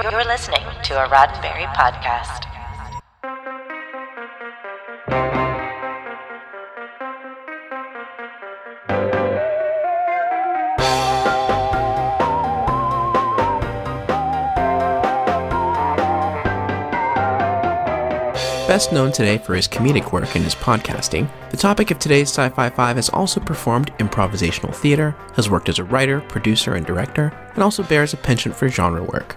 You're listening to a Roddenberry podcast. Best known today for his comedic work and his podcasting, the topic of today's Sci Fi 5 has also performed improvisational theater, has worked as a writer, producer, and director, and also bears a penchant for genre work.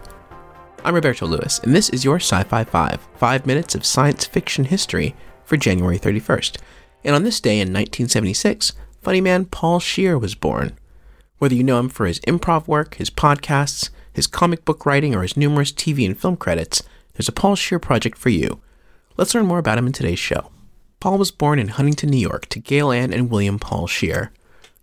I'm Roberto Lewis, and this is your Sci Fi 5, 5 minutes of science fiction history for January 31st. And on this day in 1976, funny man Paul Scheer was born. Whether you know him for his improv work, his podcasts, his comic book writing, or his numerous TV and film credits, there's a Paul Scheer project for you. Let's learn more about him in today's show. Paul was born in Huntington, New York, to Gail Ann and William Paul Scheer.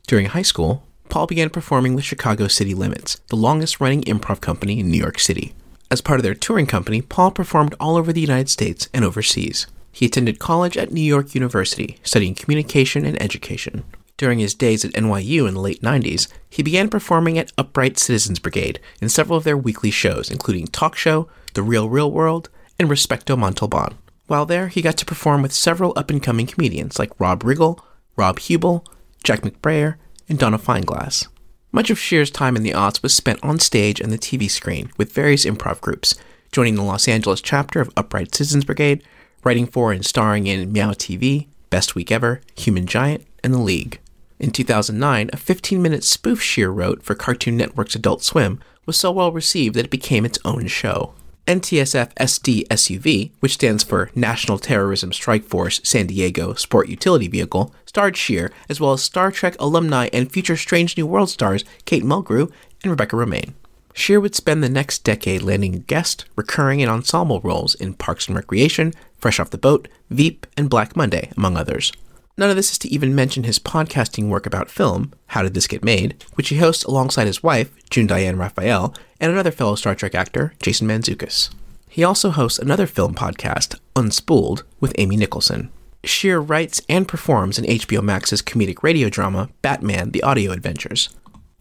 During high school, Paul began performing with Chicago City Limits, the longest running improv company in New York City. As part of their touring company, Paul performed all over the United States and overseas. He attended college at New York University, studying communication and education. During his days at NYU in the late 90s, he began performing at Upright Citizens Brigade in several of their weekly shows, including Talk Show, The Real Real World, and Respecto Montalban. While there, he got to perform with several up and coming comedians like Rob Riggle, Rob Huebel, Jack McBrayer, and Donna Fineglass. Much of Scheer's time in the aughts was spent on stage and the TV screen with various improv groups, joining the Los Angeles chapter of Upright Citizens Brigade, writing for and starring in Meow TV, Best Week Ever, Human Giant, and The League. In 2009, a 15 minute spoof Scheer wrote for Cartoon Network's Adult Swim was so well received that it became its own show. NTSF SD SUV, which stands for National Terrorism Strike Force San Diego Sport Utility Vehicle, starred Scheer, as well as Star Trek alumni and future Strange New World stars Kate Mulgrew and Rebecca Romijn. Scheer would spend the next decade landing guest, recurring, and ensemble roles in Parks and Recreation, Fresh Off the Boat, Veep, and Black Monday, among others. None of this is to even mention his podcasting work about film, How Did This Get Made, which he hosts alongside his wife, June Diane Raphael, and another fellow Star Trek actor, Jason Mantzoukas. He also hosts another film podcast, Unspooled, with Amy Nicholson. Scheer writes and performs in HBO Max's comedic radio drama, Batman The Audio Adventures.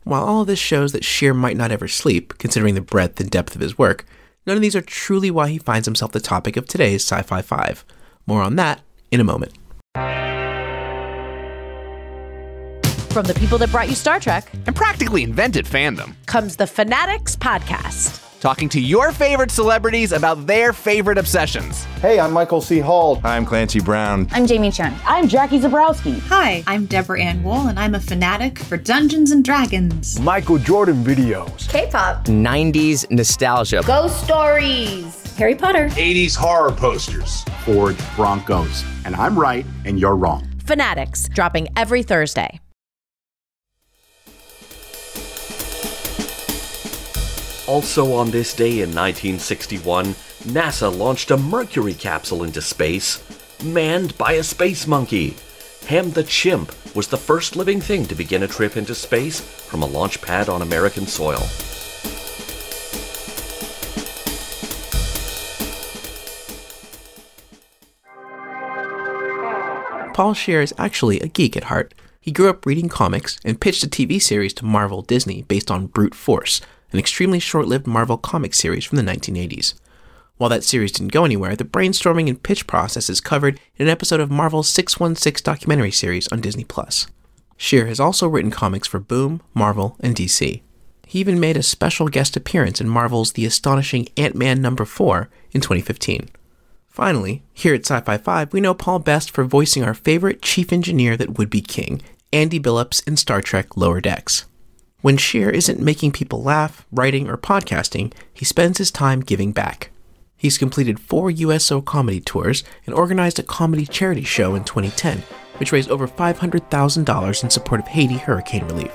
While all of this shows that Scheer might not ever sleep, considering the breadth and depth of his work, none of these are truly why he finds himself the topic of today's Sci Fi 5. More on that in a moment. From the people that brought you Star Trek and practically invented fandom, comes the Fanatics Podcast. Talking to your favorite celebrities about their favorite obsessions. Hey, I'm Michael C. Hall. I'm Clancy Brown. I'm Jamie Chung. I'm Jackie Zabrowski. Hi, I'm Deborah Ann Woll, and I'm a fanatic for Dungeons and Dragons. Michael Jordan videos. K-pop. 90s nostalgia. Ghost stories. Harry Potter. 80s horror posters. Ford Broncos. And I'm right, and you're wrong. Fanatics, dropping every Thursday. Also on this day in 1961, NASA launched a Mercury capsule into space, manned by a space monkey. Ham the chimp was the first living thing to begin a trip into space from a launch pad on American soil. Paul Scheer is actually a geek at heart. He grew up reading comics and pitched a TV series to Marvel Disney based on Brute Force, an extremely short lived Marvel comic series from the 1980s. While that series didn't go anywhere, the brainstorming and pitch process is covered in an episode of Marvel's 616 documentary series on Disney Plus. Scheer has also written comics for Boom, Marvel, and DC. He even made a special guest appearance in Marvel's The Astonishing Ant-Man number 4 in 2015. Finally, here at Sci-Fi 5, we know Paul best for voicing our favorite chief engineer that would be king, Andy Billups in Star Trek Lower Decks. When Scheer isn't making people laugh, writing, or podcasting, he spends his time giving back. He's completed four USO comedy tours and organized a comedy charity show in 2010, which raised over $500,000 in support of Haiti hurricane relief.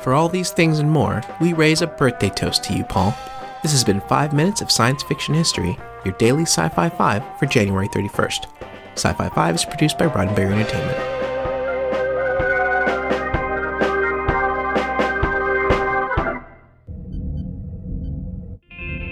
For all these things and more, we raise a birthday toast to you, Paul. This has been 5 Minutes of Science Fiction History, your daily Sci Fi 5 for January 31st. Sci Fi 5 is produced by Roddenberry Entertainment.